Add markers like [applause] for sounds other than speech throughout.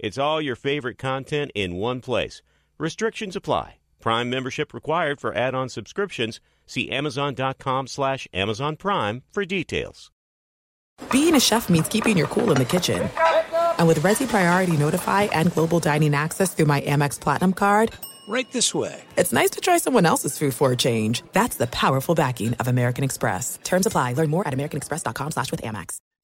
It's all your favorite content in one place. Restrictions apply. Prime membership required for add-on subscriptions. See Amazon.com slash Amazon Prime for details. Being a chef means keeping your cool in the kitchen. And with Resy Priority Notify and Global Dining Access through my Amex Platinum card, Right this way. It's nice to try someone else's food for a change. That's the powerful backing of American Express. Terms apply. Learn more at americanexpress.com slash with Amex.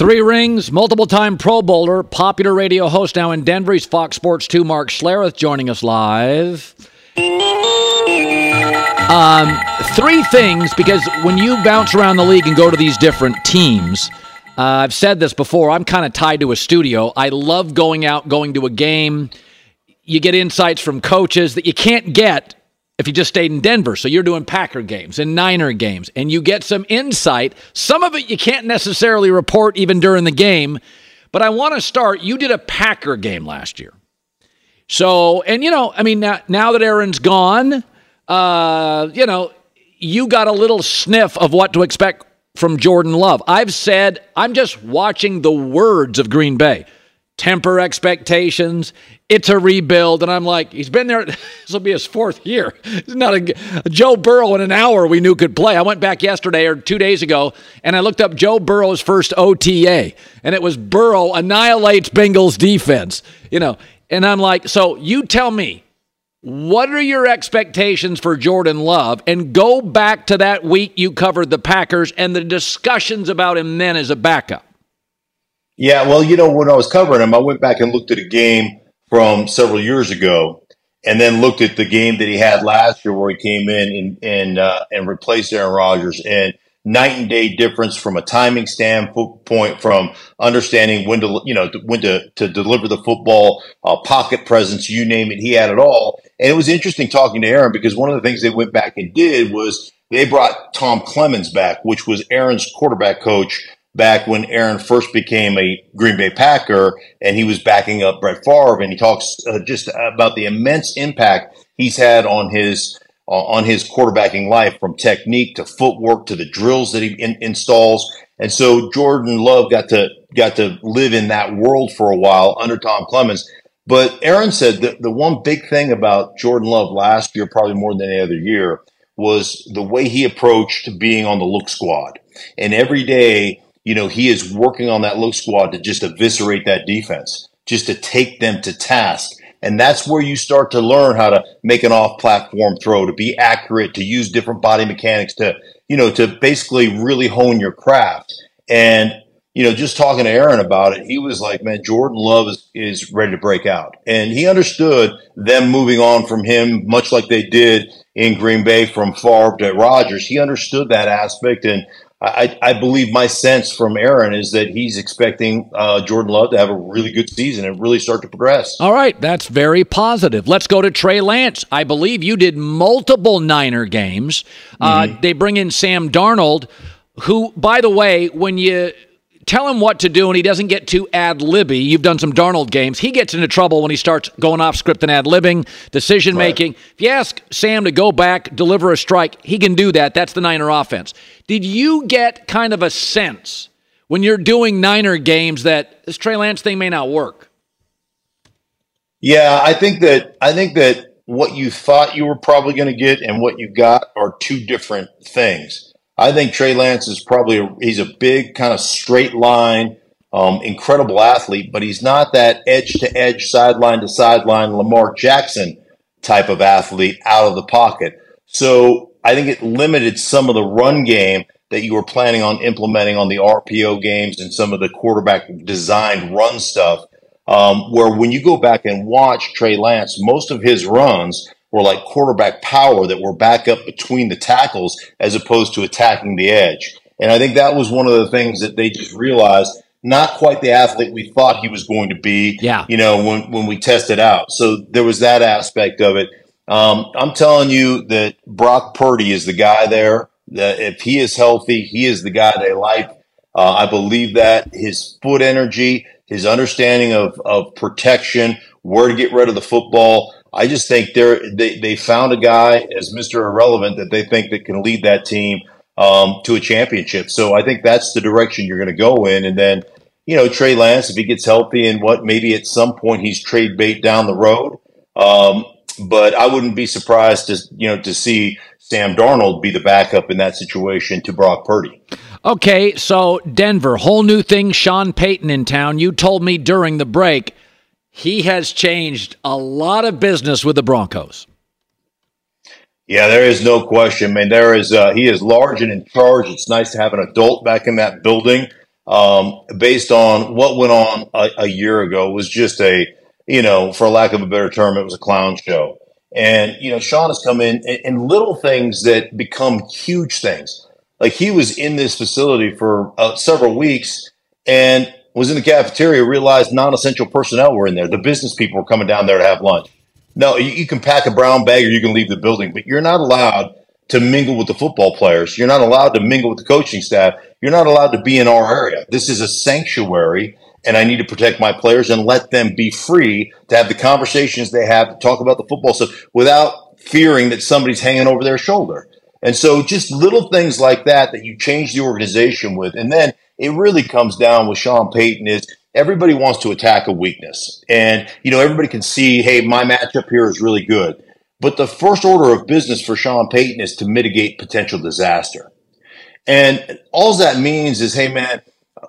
Three rings, multiple time Pro Bowler, popular radio host now in Denver. He's Fox Sports 2, Mark Schlereth, joining us live. Um, three things, because when you bounce around the league and go to these different teams, uh, I've said this before, I'm kind of tied to a studio. I love going out, going to a game. You get insights from coaches that you can't get if you just stayed in Denver. So you're doing Packer games and Niner games, and you get some insight. Some of it you can't necessarily report even during the game. But I want to start. You did a Packer game last year. So, and you know, I mean, now, now that Aaron's gone, uh, you know, you got a little sniff of what to expect from Jordan Love. I've said, I'm just watching the words of Green Bay temper expectations. It's a rebuild. And I'm like, he's been there. [laughs] This will be his fourth year. He's not a, a, Joe Burrow in an hour we knew could play. I went back yesterday or two days ago and I looked up Joe Burrow's first OTA and it was Burrow annihilates Bengals defense, you know. And I'm like, so you tell me, what are your expectations for Jordan Love? And go back to that week you covered the Packers and the discussions about him then as a backup. Yeah, well, you know, when I was covering him, I went back and looked at a game from several years ago, and then looked at the game that he had last year where he came in and and, uh, and replaced Aaron Rodgers, and night and day difference from a timing standpoint, from understanding when to you know when to to deliver the football, uh, pocket presence, you name it, he had it all. And it was interesting talking to Aaron because one of the things they went back and did was they brought Tom Clements back, which was Aaron's quarterback coach back when Aaron first became a Green Bay Packer and he was backing up Brett Favre. And he talks uh, just about the immense impact he's had on his uh, on his quarterbacking life, from technique to footwork to the drills that he in, installs. And so Jordan Love got to got to live in that world for a while under Tom Clements. But Aaron said that the one big thing about Jordan Love last year, probably more than any other year, was the way he approached being on the look squad. And every day you know, he is working on that look squad to just eviscerate that defense, just to take them to task. And that's where you start to learn how to make an off platform throw, to be accurate, to use different body mechanics, to, you know, to basically really hone your craft. And, you know, just talking to Aaron about it, he was like, man, Jordan Love is, is ready to break out. And he understood them moving on from him, much like they did in Green Bay from Favre to Rodgers. He understood that aspect. And I, I believe my sense from Aaron is that he's expecting uh, Jordan Love to have a really good season and really start to progress. All right, that's very positive. Let's go to Trey Lance. I believe you did multiple Niner games. Uh, mm-hmm. Uh, they bring in Sam Darnold, who, by the way, when you tell him what to do and he doesn't get too ad libby, you've done some Darnold games. He gets into trouble when he starts going off script and ad libbing, decision making. Right. If you ask Sam to go back, deliver a strike, he can do that. That's the Niner offense. Did you get kind of a sense when you're doing Niner games that this Trey Lance thing may not work? Yeah, I think that I think that what you thought you were probably going to get and what you got are two different things. I think Trey Lance is probably a, he's a big kind of straight line, um, incredible athlete, but he's not that edge to edge, sideline to sideline Lamar Jackson type of athlete out of the pocket. So I think it limited some of the run game that you were planning on implementing on the RPO games and some of the quarterback designed run stuff. Um, where when you go back and watch Trey Lance, most of his runs were like quarterback power that were back up between the tackles as opposed to attacking the edge. And I think that was one of the things that they just realized not quite the athlete we thought he was going to be. Yeah. You know, when, when we tested out. So there was that aspect of it. Um, I'm telling you that Brock Purdy is the guy there. That if he is healthy, he is the guy they like. Uh, I believe that his foot energy, his understanding of, of protection, where to get rid of the football, I just think they're they they found a guy as Mr. Irrelevant that they think that can lead that team um, to a championship. So I think that's the direction you're going to go in, and then you know Trey Lance if he gets healthy and what maybe at some point he's trade bait down the road. Um, but I wouldn't be surprised to you know to see Sam Darnold be the backup in that situation to Brock Purdy. Okay, so Denver, whole new thing. Sean Payton in town. You told me during the break he has changed a lot of business with the Broncos. Yeah, there is no question. I mean, there is uh, he is large and in charge. It's nice to have an adult back in that building. Um, based on what went on a, a year ago, was just a you know, for lack of a better term, it was a clown show. And you know, Sean has come in and, and little things that become huge things. Like he was in this facility for uh, several weeks, and was in the cafeteria, realized non-essential personnel were in there. The business people were coming down there to have lunch. No, you, you can pack a brown bag or you can leave the building, but you're not allowed to mingle with the football players. You're not allowed to mingle with the coaching staff. You're not allowed to be in our area. This is a sanctuary, and I need to protect my players and let them be free to have the conversations they have to talk about the football stuff without fearing that somebody's hanging over their shoulder. And so just little things like that that you change the organization with. And then it really comes down with Sean Payton is everybody wants to attack a weakness. And, you know, everybody can see, hey, my matchup here is really good. But the first order of business for Sean Payton is to mitigate potential disaster. And all that means is, hey, man,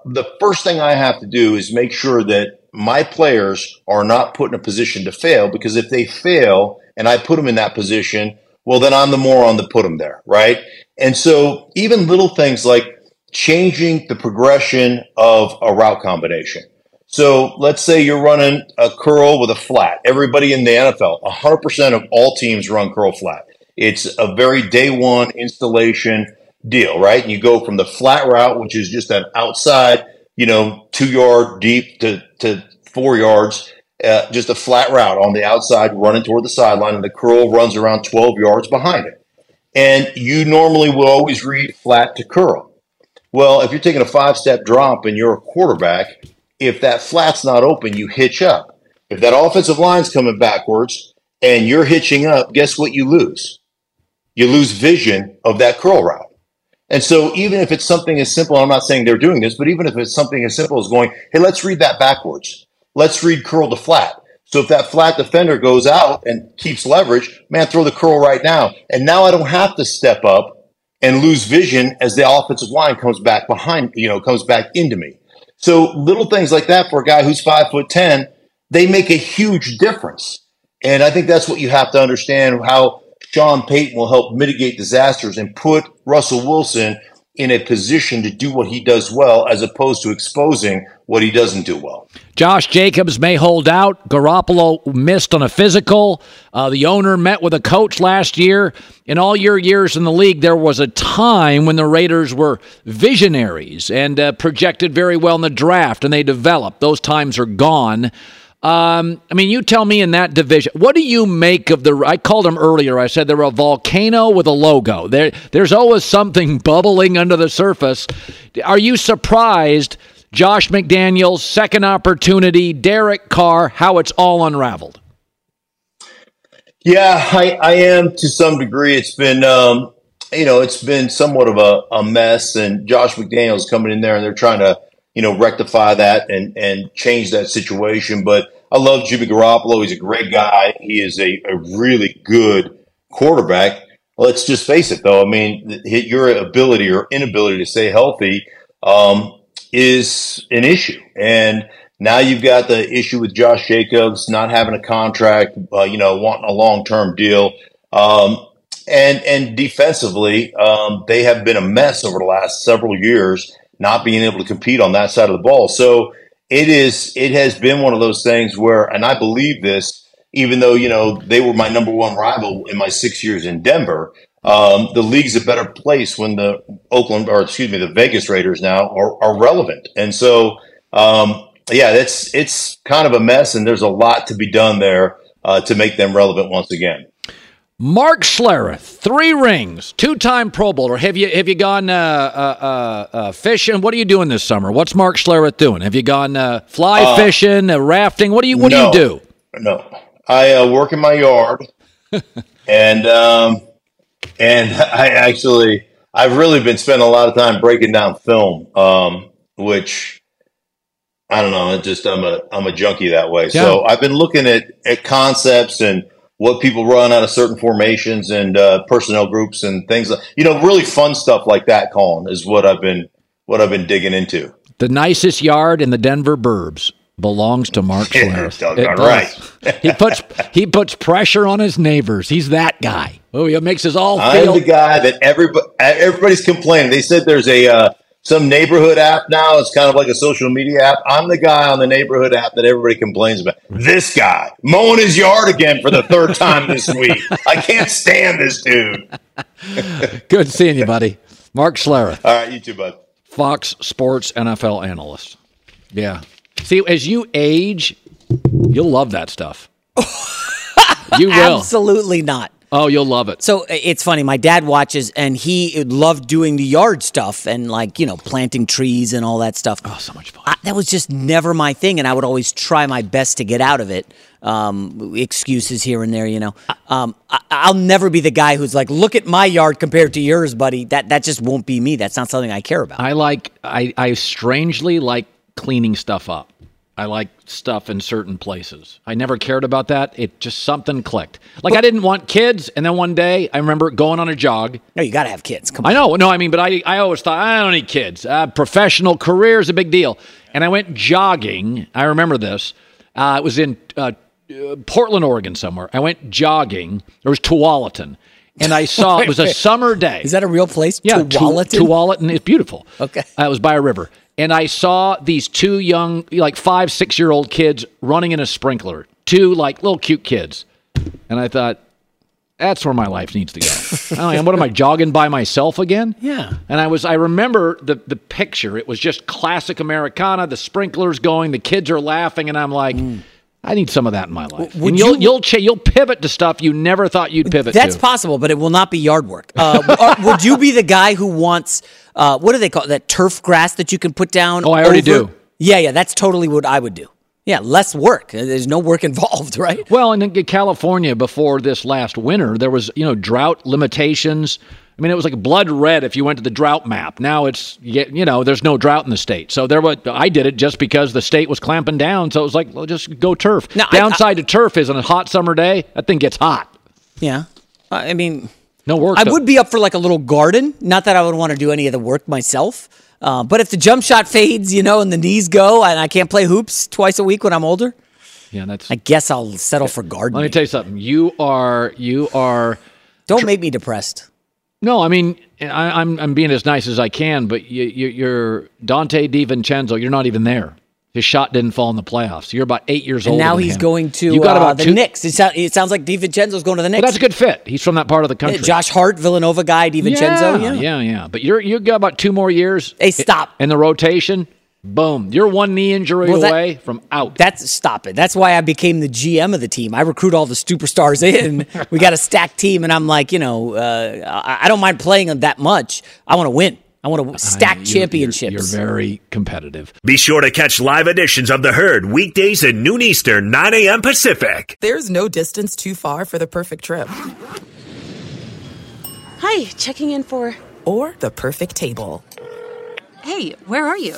the first thing I have to do is make sure that my players are not put in a position to fail because if they fail and I put them in that position, well, then I'm the moron that put them there, right? And so even little things like changing the progression of a route combination. So let's say you're running a curl with a flat. Everybody in the NFL, 100% of all teams run curl flat. It's a very day one installation deal, right? And you go from the flat route, which is just an outside, you know, two yard deep to, to four yards, uh, just a flat route on the outside running toward the sideline, and the curl runs around 12 yards behind it. And you normally will always read flat to curl. Well, if you're taking a five step drop and you're a quarterback, if that flat's not open, you hitch up. If that offensive line's coming backwards and you're hitching up, guess what you lose? You lose vision of that curl route. And so even if it's something as simple, I'm not saying they're doing this, but even if it's something as simple as going, hey, let's read that backwards. Let's read curl to flat. So if that flat defender goes out and keeps leverage, man, throw the curl right now. And now I don't have to step up and lose vision as the offensive line comes back behind, you know, comes back into me. So little things like that for a guy who's five foot 10, they make a huge difference. And I think that's what you have to understand how Sean Payton will help mitigate disasters and put Russell Wilson in a position to do what he does well as opposed to exposing what he doesn't do well. Josh Jacobs may hold out. Garoppolo missed on a physical. Uh, the owner met with a coach last year. In all your years in the league, there was a time when the Raiders were visionaries and uh, projected very well in the draft, and they developed. Those times are gone. Um, I mean, you tell me in that division, what do you make of the? I called them earlier. I said they're a volcano with a logo. There, there's always something [laughs] bubbling under the surface. Are you surprised? Josh McDaniels, second opportunity, Derek Carr, how it's all unraveled. Yeah, I, I am to some degree. It's been, um, you know, it's been somewhat of a, a mess, and Josh McDaniels coming in there, and they're trying to, you know, rectify that and and change that situation. But I love Jimmy Garoppolo. He's a great guy. He is a, a really good quarterback. Let's just face it, though. I mean, your ability or inability to stay healthy um, is an issue, and now you've got the issue with Josh Jacobs not having a contract, uh, you know, wanting a long term deal. Um, and and defensively, um, they have been a mess over the last several years, not being able to compete on that side of the ball. So it is it has been one of those things where, and I believe this, even though you know they were my number one rival in my six years in Denver. Um, the league's a better place when the Oakland, or excuse me, the Vegas Raiders now are, are relevant, and so um, yeah, it's it's kind of a mess, and there's a lot to be done there uh, to make them relevant once again. Mark Schlereth, three rings, two-time Pro Bowler. Have you have you gone uh, uh, uh, uh fishing? What are you doing this summer? What's Mark Schlereth doing? Have you gone uh, fly fishing, rafting? What do you what no, do you do? No, I work in my yard, [laughs] and um, and I actually I've really been spending a lot of time breaking down film, um, which I don't know. It just I'm a I'm a junkie that way. Yeah. So I've been looking at at concepts and what people run out of certain formations and uh, personnel groups and things. Like, you know, really fun stuff like that. Colin is what I've been what I've been digging into. The nicest yard in the Denver burbs belongs to Mark [laughs] Schlereth. right. [laughs] he puts he puts pressure on his neighbors. He's that guy. Oh, he makes us all. I'm the guy that everybody everybody's complaining. They said there's a uh, some neighborhood app now. It's kind of like a social media app. I'm the guy on the neighborhood app that everybody complains about. This guy mowing his yard again for the third time this week. I can't stand this dude. [laughs] Good seeing you, buddy. Mark Schlereth. All right, you too, bud. Fox Sports NFL analyst. Yeah. See, as you age, you'll love that stuff. [laughs] you will. Absolutely not. Oh, you'll love it. So it's funny. My dad watches, and he loved doing the yard stuff and like you know planting trees and all that stuff. Oh, so much fun. I, that was just never my thing, and I would always try my best to get out of it. Um, excuses here and there, you know. Um, I, will never be the guy who's like, "Look at my yard compared to yours, buddy." That that just won't be me. That's not something I care about. I like. I I strangely like cleaning stuff up. I like stuff in certain places. I never cared about that. It just something clicked. Like I didn't want kids, and then one day I remember going on a jog. No, you got to have kids. Come on. I know. No, I mean, but I I always thought I don't need kids. Uh, professional career is a big deal. And I went jogging. I remember this. Uh, it was in uh, Portland, Oregon, somewhere. I went jogging. There was Tualatin. And I saw it was a [laughs] summer day. Is that a real place? Yeah, Tualatin. Tualatin is beautiful. Okay. Uh, it was by a river and I saw these two young, like five, six year old kids running in a sprinkler, two like little cute kids. And I thought, that's where my life needs to go. I what am I jogging by myself again? Yeah. And I was I remember the the picture. It was just classic Americana, the sprinklers going, the kids are laughing, and I'm like, mm. I need some of that in my life. Would and you'll you, will ch- you'll pivot to stuff you never thought you'd pivot. That's to. possible, but it will not be yard work. Uh, [laughs] would you be the guy who wants uh, what do they call it? that turf grass that you can put down? Oh, I already over? do. Yeah, yeah, that's totally what I would do. Yeah, less work. There's no work [laughs] involved, right? Well, in California before this last winter, there was you know drought limitations. I mean, it was like blood red if you went to the drought map. Now it's you know there's no drought in the state. So there was I did it just because the state was clamping down. So it was like, well, just go turf. Now, Downside I, I, to turf is on a hot summer day, that thing gets hot. Yeah, I mean, no work. I would be up for like a little garden. Not that I would want to do any of the work myself. Uh, but if the jump shot fades, you know, and the knees go, and I can't play hoops twice a week when I'm older, yeah, that's. I guess I'll settle for gardening. Let me tell you something. You are you are. Don't make me depressed. No, I mean I, am I'm, I'm being as nice as I can, but you, you, you're Donte DiVincenzo. You're not even there. His shot didn't fall in the playoffs. You're about eight years and old. And now he's him. going to you got about uh, the two- Knicks. It, sound, it, sounds like DiVincenzo's going to the Knicks. Well, that's a good fit. He's from that part of the country. Yeah, Josh Hart, Villanova guy, DiVincenzo. Yeah, yeah, yeah. yeah. But you're you got about two more years. Hey, stop. In the rotation, boom. You're one knee injury well, that, away from out. That's stop it. That's why I became the GM of the team. I recruit all the superstars [laughs] in. we got a stacked team, and I'm like, you know, uh, I don't mind playing them that much. I want to win. I want to stack I- you- championships. You're, you're very competitive. Be sure to catch live editions of The Herd weekdays at noon Eastern, 9 a.m. Pacific. There's no distance too far for the perfect trip Hi, checking in for. or the perfect table. Hey, where are you?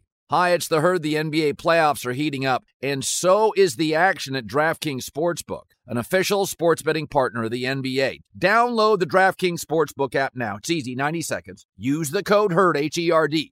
Hi, it's the herd. The NBA playoffs are heating up, and so is the action at DraftKings Sportsbook, an official sports betting partner of the NBA. Download the DraftKings Sportsbook app now. It's easy, 90 seconds. Use the code HERD, H E R D.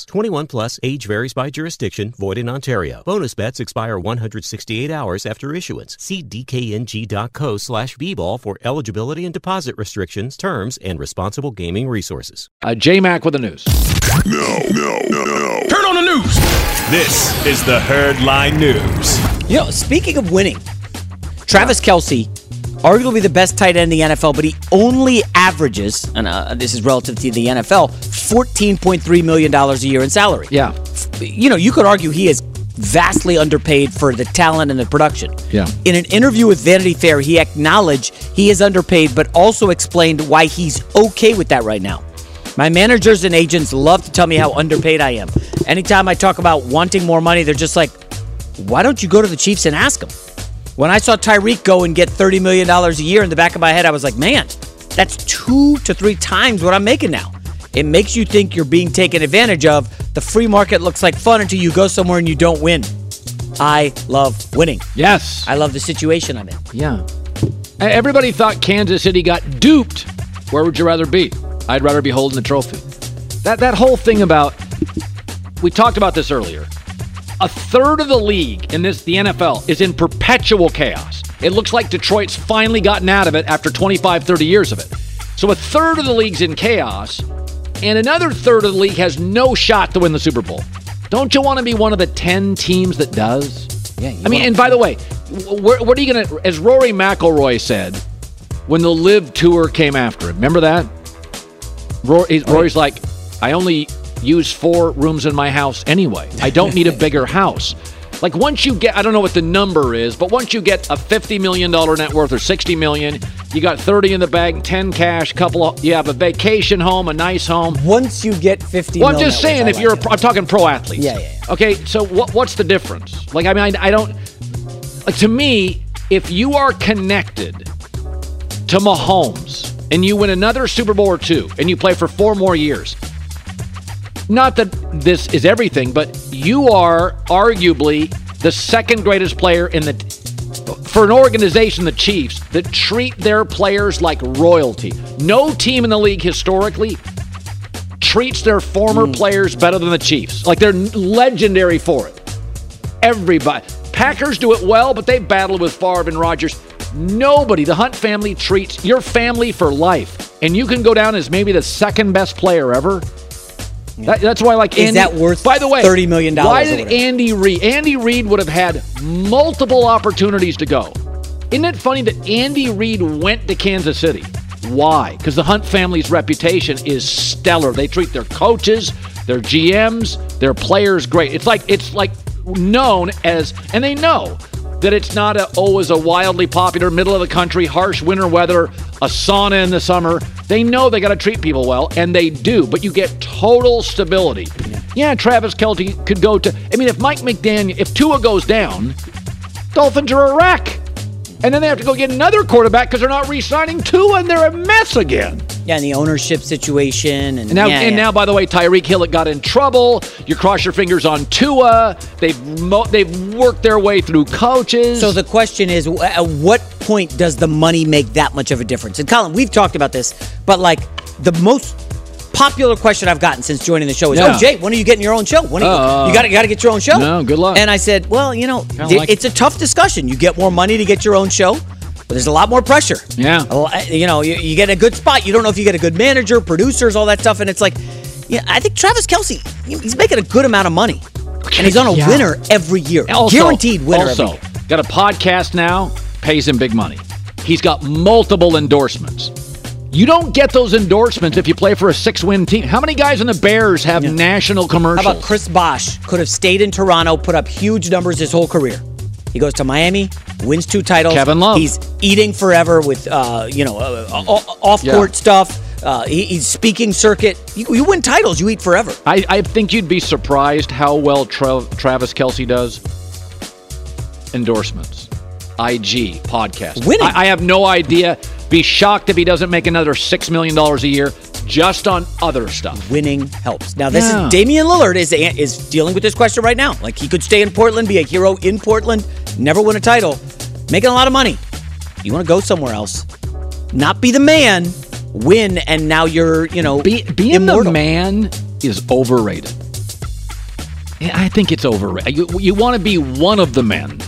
21 plus, age varies by jurisdiction, void in Ontario. Bonus bets expire 168 hours after issuance. See dkng.co slash bball for eligibility and deposit restrictions, terms, and responsible gaming resources. Uh, J Mac with the news. No, no, no, no. Turn on the news. This is the Herd Line News. You know, speaking of winning, Travis Kelce, arguably the best tight end in the NFL, but he only averages, and uh, this is relative to the NFL, $14.3 million a year in salary. Yeah. You know, you could argue he is vastly underpaid for the talent and the production. Yeah. In an interview with Vanity Fair, he acknowledged he is underpaid, but also explained why he's okay with that right now. My managers and agents love to tell me how underpaid I am. Anytime I talk about wanting more money, they're just like, why don't you go to the Chiefs and ask them? When I saw Tyreek go and get $30 million a year in the back of my head, I was like, man, that's two to three times what I'm making now. It makes you think you're being taken advantage of. The free market looks like fun until you go somewhere and you don't win. I love winning. Yes. I love the situation I'm in. Yeah. Everybody thought Kansas City got duped. Where would you rather be? I'd rather be holding the trophy. That that whole thing about we talked about this earlier. A third of the league in this the NFL is in perpetual chaos. It looks like Detroit's finally gotten out of it after 25, 30 years of it. So a third of the league's in chaos, and another third of the league has no shot to win the Super Bowl. Don't you want to be one of the 10 teams that does? Yeah, I mean, and by the way, what are you going to, as Rory McIlroy said when the LIV Tour came after him, remember that? Rory, oh, Rory's like, I only use four rooms in my house anyway. I don't need a bigger house. Like once you get, I don't know what the number is, but once you get a fifty million dollar net worth or sixty million, you got thirty in the bank, ten cash, couple of, you have a vacation home, a nice home. Once you get 50 Well, I'm just saying, if like you're, a pro, I'm talking pro athletes. Yeah, yeah, yeah. Okay, so what, what's the difference? Like, I mean, I, I don't. Like to me, if you are connected to Mahomes and you win another Super Bowl or two, and you play for four more years, not that this is everything, but you are arguably the second greatest player in the for an organization, the Chiefs, that treat their players like royalty. No team in the league historically treats their former hmm. players better than the Chiefs. Like they're legendary for it. Everybody. Packers do it well, but they battled with Favre and Rodgers. Nobody. The Hunt family treats your family for life, and you can go down as maybe the second best player ever. That, that's why, like, Is Andy, that worth By the way, $30 million Why or did? Andy Reid? Andy Reid would have had multiple opportunities to go. Isn't it funny that Andy Reid went to Kansas City? Why? Because the Hunt family's reputation is stellar. They treat their coaches, their GMs, their players great. It's like it's like known as, and they know that it's not a oh, always a wildly popular middle of the country, harsh winter weather, a sauna in the summer. They know they got to treat people well, and they do. But you get total stability. Yeah, Travis Kelce could go to. I mean, if Mike McDaniel, if Tua goes down, Dolphins are a wreck. And then they have to go get another quarterback because they're not re-signing Tua, and they're a mess again. Yeah, and the ownership situation, and, And now, yeah, and yeah. now, by the way, Tyreek Hill got in trouble. You cross your fingers on Tua. They've mo- they've worked their way through coaches. So the question is, at what point does the money make that much of a difference? And Colin, we've talked about this, but like the most popular question I've gotten since joining the show is, Yeah. "Oh, Jay, when are you getting your own show? When are you, Uh, you got to got to get your own show?" no, good luck. And I said, "Well, you know, like- it's a tough discussion. You get more money to get your own show." But there's a lot more pressure. Yeah. A eh, You know, you, you get a good spot. You don't know if you get a good manager, producers, all that stuff. And it's like, yeah, I think Travis Kelce, he's making a good amount of money. And he's on a Yeah. winner every year. Also- Guaranteed winner Also, got a podcast now, pays him big money. He's got multiple endorsements. You don't get those endorsements if you play for a six-win team. How many guys in the Bears have national commercials? How about Chris Bosh? Could have stayed in Toronto, put up huge numbers his whole career. He goes to Miami, wins two titles. Kevin Love. He's eating forever with, uh, you know, uh, off court Yeah. stuff. Uh, he, he's speaking circuit. You, you win titles, you eat forever. I, I think you'd be surprised how well Tra- Travis Kelce does endorsements, IG, podcast. Winning. I, I have no idea. Be shocked if he doesn't make another $6 million a year just on other stuff. Winning helps. Now, this Yeah. is Damian Lillard is is dealing with this question right now. Like he could stay in Portland, be a hero in Portland, never win a title, making a lot of money. You want to go somewhere else, not be the man, win, and now you're you know Be, being immortal. the man is overrated. I think it's overrated. You, you want to be one of the men.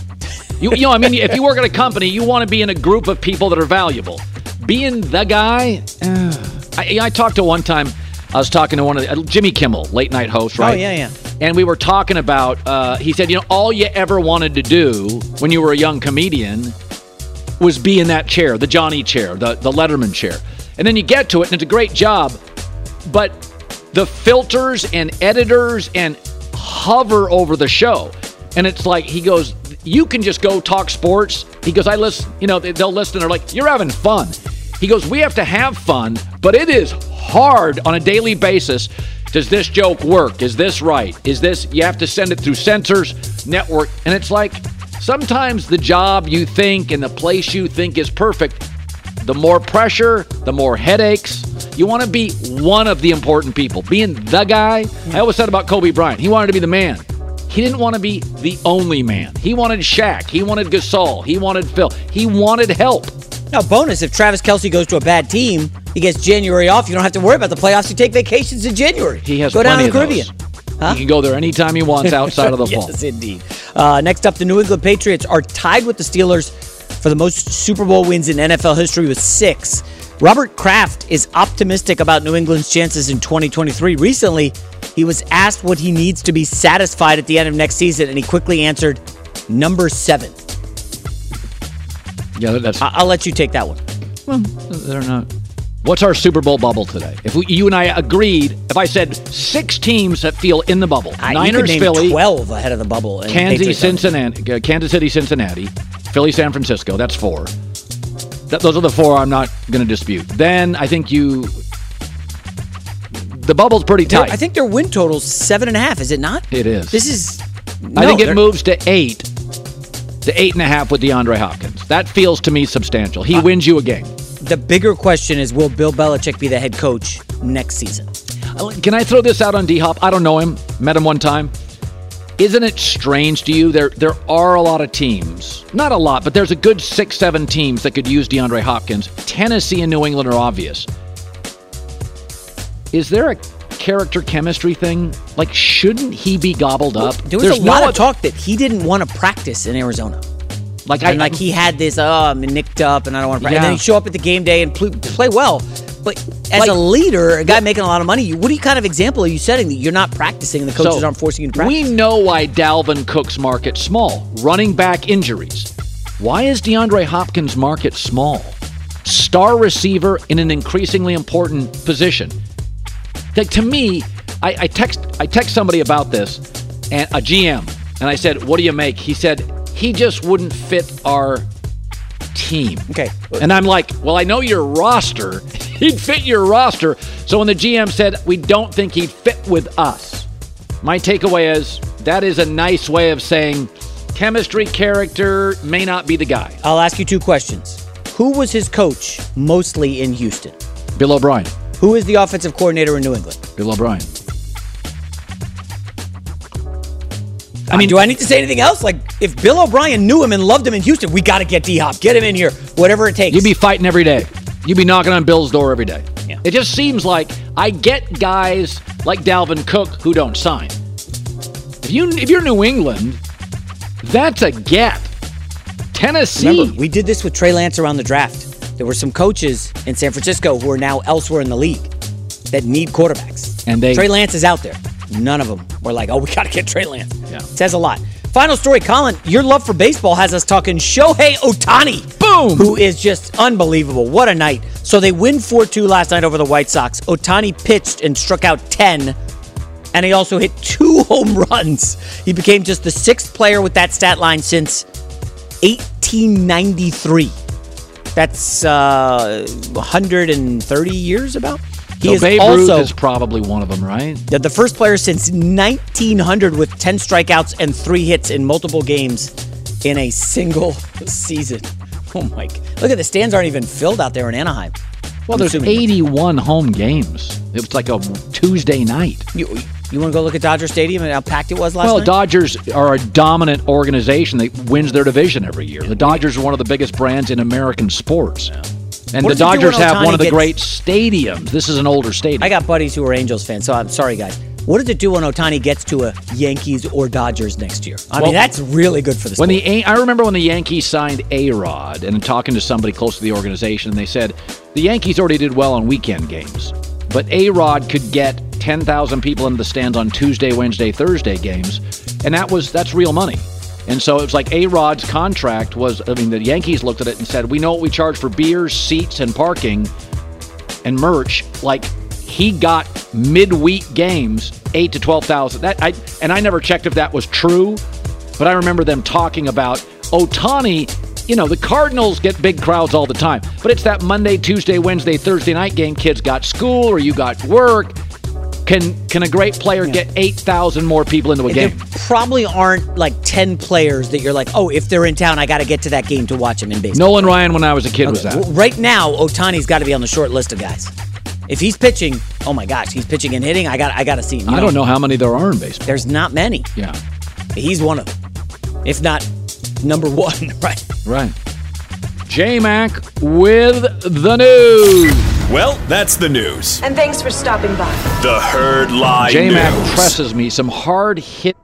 You, you know, I mean, if you work at a company, you want to be in a group of people that are valuable. Being the guy, uh, I, I talked to one time. I was talking to one of the, uh, Jimmy Kimmel, late night host, right? Oh, yeah, yeah. And we were talking about. Uh, he said, you know, all you ever wanted to do when you were a young comedian was be in that chair, the Johnny chair, the the Letterman chair, and then you get to it, and it's a great job, but the filters and editors and hover over the show, and it's like he goes, you can just go talk sports. He goes, I listen, you know, they- they'll listen. They're like, you're having fun. He goes, we have to have fun, but it is hard on a daily basis. Does this joke work? Is this right? Is this, you have to send it through censors, network. And it's like, sometimes the job you think and the place you think is perfect, the more pressure, the more headaches. You want to be one of the important people. Being the guy, I always said about Kobe Bryant, he wanted to be the man. He didn't want to be the only man. He wanted Shaq. He wanted Gasol. He wanted Phil. He wanted help. Now, bonus if Travis Kelce goes to a bad team, he gets January off. You don't have to worry about the playoffs. You take vacations in January. He has go down to the Caribbean. those. He can go there anytime he wants outside of the [laughs] fall. yes, indeed. Uh, next up, the New England Patriots are tied with the Steelers for the most Super Bowl wins in NFL history with six. Robert Kraft is optimistic about New England's chances in 2023. Recently, he was asked what he needs to be satisfied at the end of next season, and he quickly answered, number seven. Yeah, that's I- I'll let you take that one. Well, they're not. What's our Super Bowl bubble today? If we, you and I agreed, if I said six teams that feel in the bubble, I, you Niners, could name Philly, 12 ahead of the bubble. and Kansas, Patriots. Cincinnati, uh, Kansas City, Cincinnati, Philly, San Francisco. That's four. Th- those are the four I'm not going to dispute. Then I think you. The bubble's pretty Their- tight. I think their win total's seven and a half. Is it not? It is. This is. I think it moves to eight, to eight and a half with DeAndre Hopkins. That feels to me substantial. He uh, wins you a game. The bigger question is: Will Bill Belichick be the head coach next season? Uh, can I throw this out on D Hop? I don't know him. Met him one time. Isn't it strange to you? There, there are a lot of teams. Not a lot, but there's a good six, seven teams that could use DeAndre Hopkins. Tennessee and New England are obvious. Is there a character chemistry thing? Like, shouldn't he be gobbled up? There was There's a no lot of talk that he didn't want to practice in Arizona. Like and I like he had this, oh, I'm nicked up and I don't want to play. And then he show up at the game day and pl- play well. But as Like- a leader, a guy making a lot of money, you- what kind of example are you setting that you're not practicing and the coaches So, aren't forcing you to practice? We know why Dalvin Cook's market small. Running back injuries. Why is DeAndre Hopkins' market small? Star receiver in an increasingly important position. Like to me, I, I text I text somebody about this, and a GM, and I said, "What do you make?" He said he just wouldn't fit our team. Okay. And I'm like, well, I know your roster. [laughs] He'd fit your roster. So when the GM said, we don't think he'd fit with us, my takeaway is that is a nice way of saying chemistry, character may not be the guy. I'll ask you two questions. Who was his coach mostly in Houston? Bill O'Brien. Who is the offensive coordinator in New England? Bill O'Brien. I mean, do I need to say anything else? Like, if Bill O'Brien knew him and loved him in Houston, we got to get D Hop, get him in here, whatever it takes. You'd be fighting every day. You'd be knocking on Bill's door every day. Yeah. It just seems like I get guys like Dalvin Cook who don't sign. If you if you're New England, that's a gap. Tennessee. Remember, we did this with Trey Lance around the draft. There were some coaches in San Francisco who are now elsewhere in the league that need quarterbacks. And they- Trey Lance is out there. None of them were like, oh, we got to get Trey Lance. Yeah. Says a lot. Final story, Colin, your love for baseball has us talking Shohei Ohtani. Boom! Who is just unbelievable. What a night. So they win 4 2 last night over the White Sox. Ohtani pitched and struck out 10 and he also hit two [laughs] home runs. He became just the sixth player with that stat line since 1893. That's uh, 130 years about. He so is Babe Ruth is probably one of them, right? the the first player since 1900 with 10 strikeouts and three hits in multiple games in a single [laughs] season. Oh my! Look at the stands aren't even filled out there in Anaheim. Well, I'm there's assuming- 81 home games. It was like a Tuesday night. You, you want to go look at Dodger Stadium and how packed it was last Well, night? Dodgers are a dominant organization that wins their division every year. The Dodgers are one of the biggest brands in American sports. And What the does it do when Dodgers have one of the gets- great stadiums. This is an older stadium. I got buddies who are Angels fans, so I'm sorry, guys. What does it do when Ohtani gets to a Yankees or Dodgers next year? I Well, mean, that's really good for the When sport. the A- I remember when the Yankees signed A Rod, and talking to somebody close to the organization, and they said the Yankees already did well on weekend games, but A Rod could get ten thousand people in the stands on Tuesday, Wednesday, Thursday games, and that was that's real money. And so it was like A Rod's contract was. I mean, the Yankees looked at it and said, "We know what we charge for beers, seats, and parking, and merch." Like he got midweek games, eight to twelve thousand. That I and I never checked if that was true, but I remember them talking about Ohtani. You know, the Cardinals get big crowds all the time, but it's that Monday, Tuesday, Wednesday, Thursday night game. Kids got school or you got work. Can can a great player get eight thousand more people into a there game? probably aren't like 10 players that you're like, oh, if they're in town, I got to get to that game to watch them in baseball. Nolan Ryan, when I was a kid, was that. well, Right now, Ohtani's got to be on the short list of guys. If he's pitching, oh my gosh, he's pitching and hitting. I got, I got to see him. You I don't know how many there are in baseball. There's not many. Yeah, He's one of them, if not number one. [laughs] Right. right. J Mac with the news. Well, that's the news. And thanks for stopping by. The Herd Live J Mac presses me some hard hit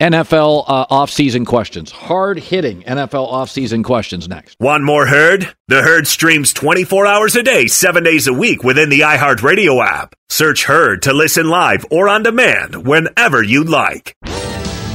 NFL uh, offseason questions. Hard hitting NFL offseason questions next. Want more Herd? The Herd streams 24 hours a day, 7 days a week within the iHeartRadio app. Search Herd to listen live or on demand whenever you'd like.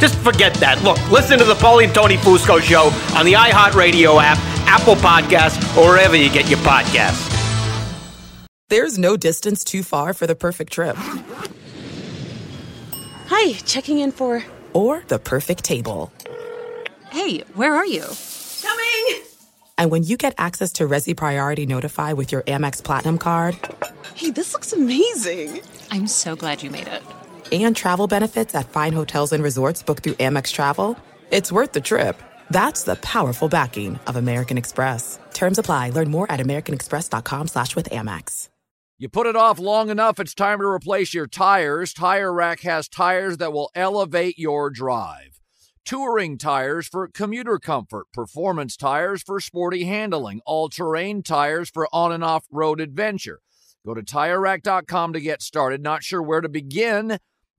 Just forget that. Look, listen to the Paulie and Tony Fusco show on the iHeartRadio app, Apple Podcasts, or wherever you get your podcasts. There's no distance too far for the perfect trip. Hi, checking in for. Or the perfect table. Hey, where are you? Coming! And when you get access to Resy Priority Notify with your Amex Platinum card Hey, this looks amazing. I'm so glad you made it. And travel benefits at fine hotels and resorts booked through Amex Travel, it's worth the trip. That's the powerful backing of American Express. Terms apply. Learn more at americanexpress.com slash with Amex. You put it off long enough, it's time to replace your tires. Tire Rack has tires that will elevate your drive. Touring tires for commuter comfort, performance tires for sporty handling, all terrain tires for on and off road adventure. Go to tirerack.com to get started. Not sure where to begin?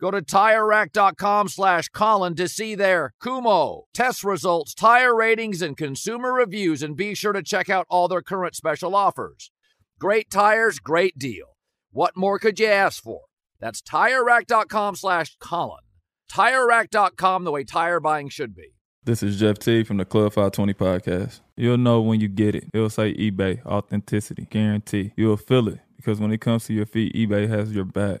Go to TireRack.com slash Colin to see their Kumho, test results, tire ratings, and consumer reviews, and be sure to check out all their current special offers. Great tires, great deal. What more could you ask for? That's TireRack.com slash Colin. TireRack.com, the way tire buying should be. This is Jeff Teague from the Club 520 podcast. You'll know when you get it. It'll say eBay, authenticity, guarantee. You'll feel it because when it comes to your feet, eBay has your back.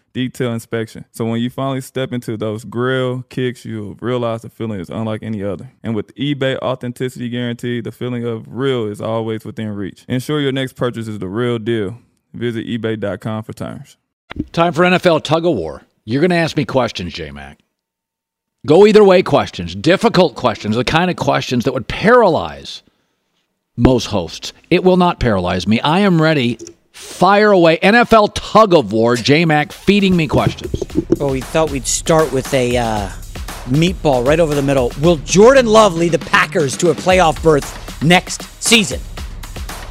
detailed inspection. So when you finally step into those grail kicks, you'll realize the feeling is unlike any other. And with eBay authenticity guarantee, the feeling of real is always within reach. Ensure your next purchase is the real deal. Visit eBay.com for terms. Time for NFL tug of war. You're going to ask me questions, J Mac. Go either way questions, difficult questions, the kind of questions that would paralyze most hosts. It will not paralyze me. I am ready. Fire away. NFL tug of war. J Mac feeding me questions. Well, we thought we'd start with a uh, meatball right over the middle. Will Jordan Love lead the Packers to a playoff berth next season?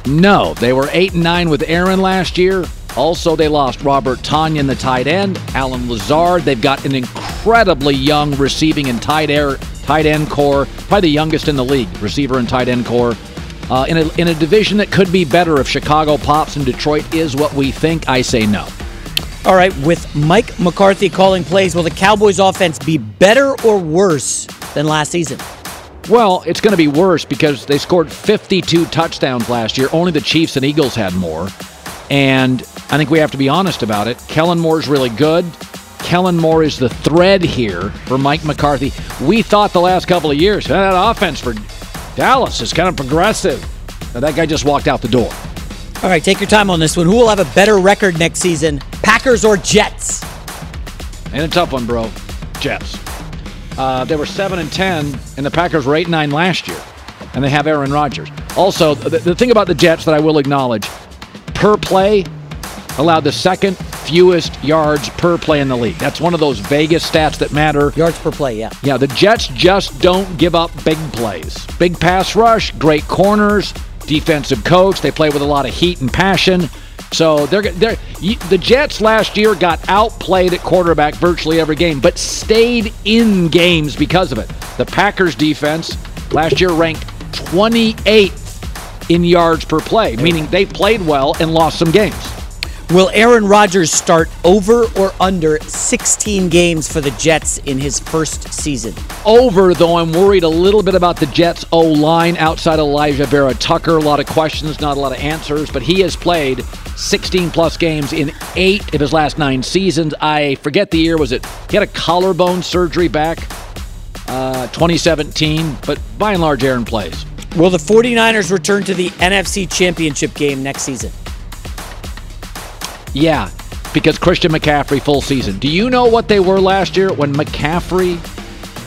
No, they were 8 and 9 with Aaron last year. Also, they lost Robert Tonyan, the tight end, Allen Lazard. They've got an incredibly young receiving and tight, air, tight end core, probably the youngest in the league, receiver and tight end core. Uh, in, a, in a division that could be better if Chicago pops and Detroit is what we think, I say no. All right, with Mike McCarthy calling plays, will the Cowboys offense be better or worse than last season? Well, it's going to be worse because they scored 52 touchdowns last year. Only the Chiefs and Eagles had more. And I think we have to be honest about it. Kellen Moore's really good. Kellen Moore is the thread here for Mike McCarthy. We thought the last couple of years that offense for Dallas is kind of progressive. Now, that guy just walked out the door. All right, take your time on this one. Who will have a better record next season, Packers or Jets? And a tough one, bro. Jets. Uh, they were seven and ten, and the Packers were eight and nine last year, and they have Aaron Rodgers. Also, the, the thing about the Jets that I will acknowledge, per play, allowed the second fewest yards per play in the league. That's one of those Vegas stats that matter. Yards per play, yeah. Yeah, the Jets just don't give up big plays. Big pass rush, great corners, defensive coach. They play with a lot of heat and passion. So they're, they're the Jets last year got outplayed at quarterback virtually every game, but stayed in games because of it. The Packers defense last year ranked 28th in yards per play, meaning they played well and lost some games. Will Aaron Rodgers start over or under 16 games for the Jets in his first season? Over, though I'm worried a little bit about the Jets' O line outside Alijah Vera Tucker. A lot of questions, not a lot of answers, but he has played 16 plus games in eight of his last nine seasons. I forget the year. Was it? He had a collarbone surgery back uh, 2017, but by and large, Aaron plays. Will the 49ers return to the NFC Championship game next season? Yeah, because Christian McCaffrey full season. Do you know what they were last year when McCaffrey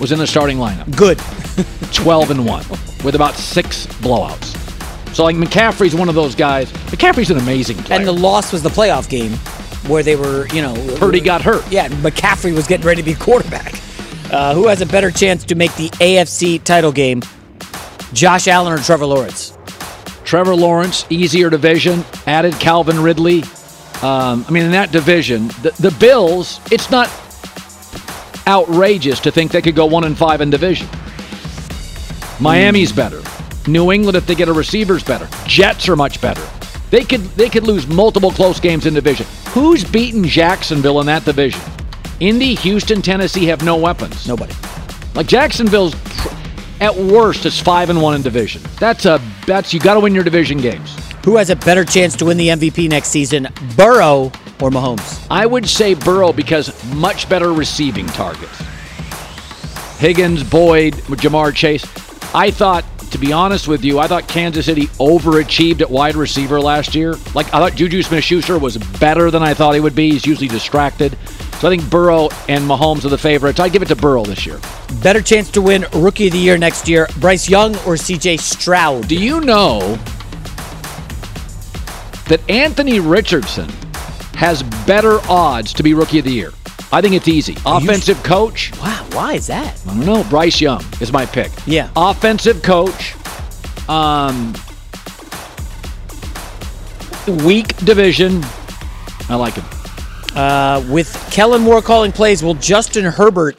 was in the starting lineup? Good. [laughs] 12 and 1 with about 6 blowouts. So like McCaffrey's one of those guys. McCaffrey's an amazing player. And the loss was the playoff game where they were, you know, Purdy got hurt. Yeah, McCaffrey was getting ready to be [laughs] quarterback. Uh, who has a better chance to make the AFC title game? Josh Allen or Trevor Lawrence? Trevor Lawrence, easier division, added Calvin Ridley. Um, I mean, in that division, the, the Bills, it's not outrageous to think they could go one and five in division. Miami's better. New England, if they get a receiver's better. Jets are much better. They could they could lose multiple close games in division. Who's beaten Jacksonville in that division? Indy, Houston, Tennessee have no weapons. Nobody. Like Jacksonville's at worst is five and one in division. That's a that's you got to win your division games. Who has a better chance to win the MVP next season, Burrow or Mahomes? I would say Burrow because much better receiving targets. Higgins, Boyd, Ja'Marr Chase. I thought, to be honest with you, I thought Kansas City overachieved at wide receiver last year. Like I thought Juju Smith-Schuster was better than I thought he would be. He's usually distracted. So I think Burrow and Mahomes are the favorites. I'd give it to Burrow this year. Better chance to win Rookie of the Year next year, Bryce Young or CJ Stroud? Do you know that Anthony Richardson has better odds to be Rookie of the Year? I think it's easy. Offensive coach. Wow, why is that? I don't know. Bryce Young is my pick. Yeah. Offensive coach. Um, weak division. I like him. Uh, with Kellen Moore calling plays, will Justin Herbert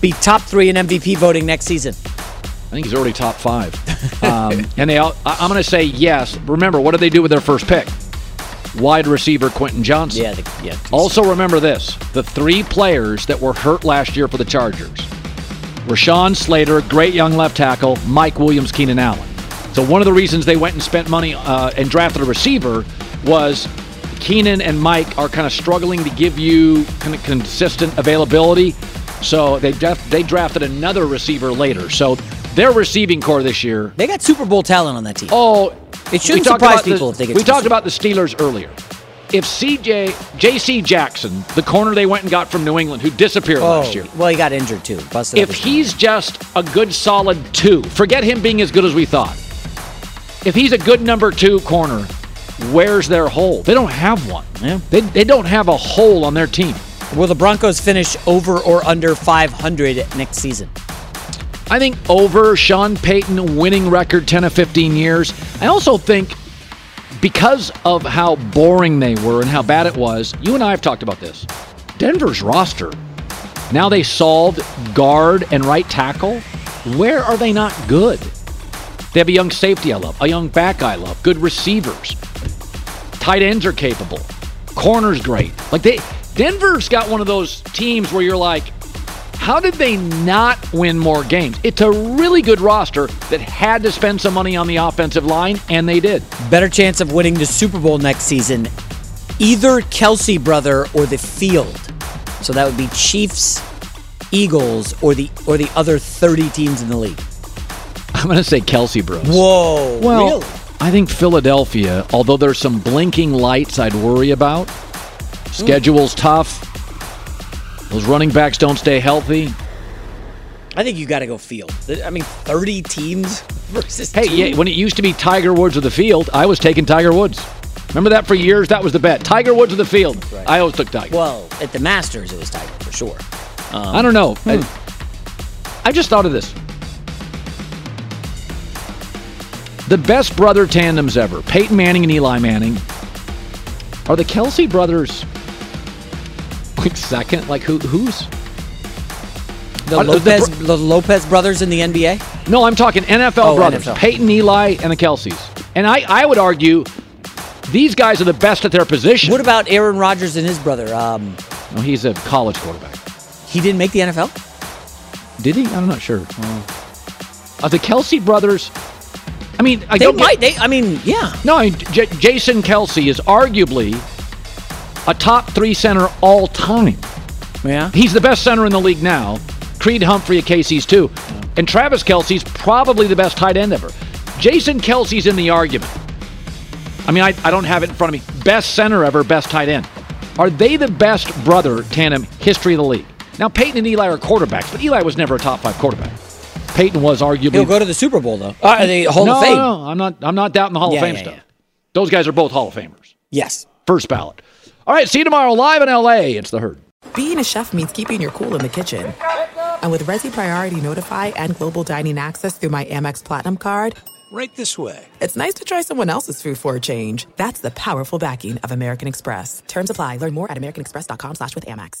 be top three in MVP voting next season? I think he's already top five. [laughs] Um, and they, all, I- I'm going to say yes. Remember, what did they do with their first pick? Wide receiver Quentin Johnston. Yeah, the, yeah. Also, remember this the three players that were hurt last year for the Chargers Rashawn Slater, great young left tackle, Mike Williams, Keenan Allen. So, one of the reasons they went and spent money uh, and drafted a receiver was Keenan and Mike are kind of struggling to give you kind of consistent availability. So, they, def- they drafted another receiver later. So, their receiving core this year. They got Super Bowl talent on that team. Oh, It shouldn't we talked surprise about the- if they get We talked about the Steelers earlier. If CJ, J.C. Jackson, the corner they went and got from New England, who disappeared Oh, last year, well, he got injured too. Busted if he's just a good solid two, forget him being as good as we thought. If he's a good number two corner, where's their hole? They don't have one. Yeah. They, they don't have a hole on their team. will the Broncos finish over or under 500 next season? I think over Sean Payton winning record 10 of 15 years. I also think because of how boring they were and how bad it was, you and I have talked about this. Denver's roster. Now they solved guard and right tackle. Where are they not good? They have a young safety I love, a young back I love, good receivers. Tight ends are capable. Corners great. Like they Denver's got one of those teams where you're like, how did they not win more games? It's a really good roster that had to spend some money on the offensive line, and they did. Better chance of winning the Super Bowl next season, either Kelce brother or the field. So that would be Chiefs, Eagles, or the or the other 30 teams in the league. I'm going to say Kelce Bros. Whoa, Well, really? I think Philadelphia, although there's some blinking lights I'd worry about, schedule's tough. Those running backs don't stay healthy. I think you got to go field. I mean, 30 teams [laughs] versus Hey, two? yeah, when it used to be Tiger Woods of the field, I was taking Tiger Woods. Remember that for years? That was the bet. Tiger Woods of the field. I always took Tiger. Well, at the Masters, it was Tiger for sure. Um, I don't know. hmm. I, I just thought of this. The best brother tandems ever, Peyton Manning and Eli Manning. Are the Kelce brothers like second? Like who? Who's? The Uh, the Lopez, the Lopez brothers in the NBA. No, I'm talking NFL Oh, brothers, NFL. Peyton, Eli, and the Kelces. And I, I would argue these guys are the best at their position. What about Aaron Rodgers and his brother? Um, well, he's a college quarterback. he didn't make the NFL. Did he? I'm not sure. Are the Kelce brothers? I mean, I They don't get- might. They, I mean, yeah. No, I mean, J- Jason Kelce is arguably a top three center all time. Yeah. He's the best center in the league now. Creed Humphrey at Casey's too. And Travis Kelce's probably the best tight end ever. Jason Kelce's in the argument. I mean, I, I don't have it in front of me. Best center ever, best tight end. Are they the best brother tandem history of the league? Now, Peyton and Eli are quarterbacks, but Eli was never a top five quarterback. Peyton was arguably. He'll go to the Super Bowl though. Uh, the Hall no, of Fame. No, I'm not. I'm not doubting the Hall Yeah, of Fame yeah, stuff. Those guys are both Hall of Famers. Yes. First ballot. All right, see you tomorrow live in LA. It's the herd. Being a chef means keeping your cool in the kitchen. And with Resy Priority Notify and Global Dining Access through my Amex Platinum card, Right this way. it's nice to try someone else's food for a change. That's the powerful backing of American Express. Terms apply. Learn more at americanexpress.com slash with Amex.